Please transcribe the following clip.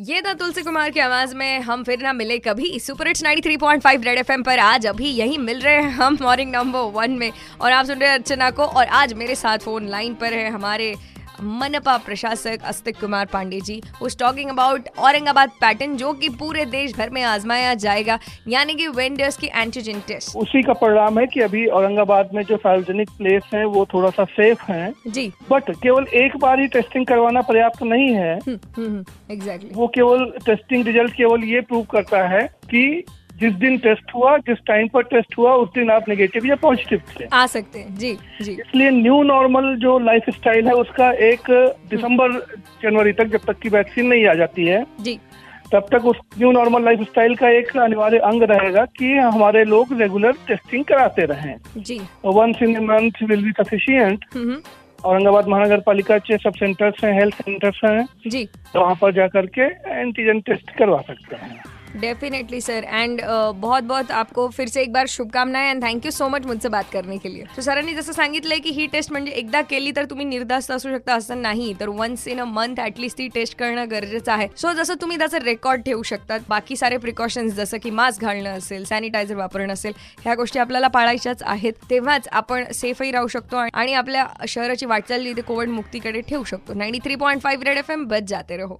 ये था तुलसी कुमार की आवाज़ में, हम फिर ना मिले कभी सुपर हिट्स 93.5 रेड एफएम पर। आज अभी यही मिल रहे हैं हम मॉर्निंग नंबर वन में। और आप सुन रहे हैं अर्चना को, और आज मेरे साथ फ़ोन लाइन पर है हमारे मनपा प्रशासक अस्तिक कुमार पांडे जी उस टॉकिंग अबाउट औरंगाबाद पैटर्न जो कि पूरे देश भर में आजमाया जाएगा यानी कि वेंडर्स की एंटीजन टेस्ट उसी का परिणाम है कि अभी औरंगाबाद में जो सार्वजनिक प्लेस है वो थोड़ा सा सेफ़ है। जी। बट केवल एक बार ही टेस्टिंग करवाना पर्याप्त नहीं है। Exactly exactly. वो केवल टेस्टिंग रिज़ल्ट केवल ये प्रूव करता है कि जिस दिन टेस्ट हुआ जिस टाइम पर टेस्ट हुआ उस दिन आप नेगेटिव या पॉजिटिव थे। आ सकते हैं। जी जी। इसलिए न्यू नॉर्मल जो लाइफ स्टाइल है उसका एक दिसंबर जनवरी तक जब तक की वैक्सीन नहीं आ जाती है जी। तब तक उस न्यू नॉर्मल लाइफ स्टाइल का एक अनिवार्य अंग रहेगा कि हमारे लोग रेगुलर टेस्टिंग कराते रहें। जी। Once in month will be sufficient Aurangabad महानगर पालिका के सब सेंटर्स हैं हेल्थ सेंटर्स हैं। जी। तो वहाँ पर जा करके एंटीजन टेस्ट करवा सकते हैं। डेफिनेटली सर एंड बहुत बहुत आपको फिर से एक बार शुभकामनाएं and thank you so much मुझसे बात करने के लिए. सो सरांनी जसं सांगितलंय की ही टेस्ट म्हणजे एकदा केली तर तुम्ही निर्धास्त असू शकता असं नाही. तर once in a month at least ती टेस्ट करणं गरजेचं आहे. सो जसं तुम्ही त्याचं रेकॉर्ड ठेवू शकतात बाकी सारे प्रिकॉशन्स जसं की मास्क घालणं असेल सॅनिटायझर वापरणं असेल ह्या गोष्टी आपल्याला पाळायच्याच आहेत. तेव्हाच आपण सेफही राहू शकतो आणि आपल्या शहराची वाटचाल इथे कोविड मुक्तीकडे ठेवू शकतो. Ninety three point five red F M बच जाते रहो.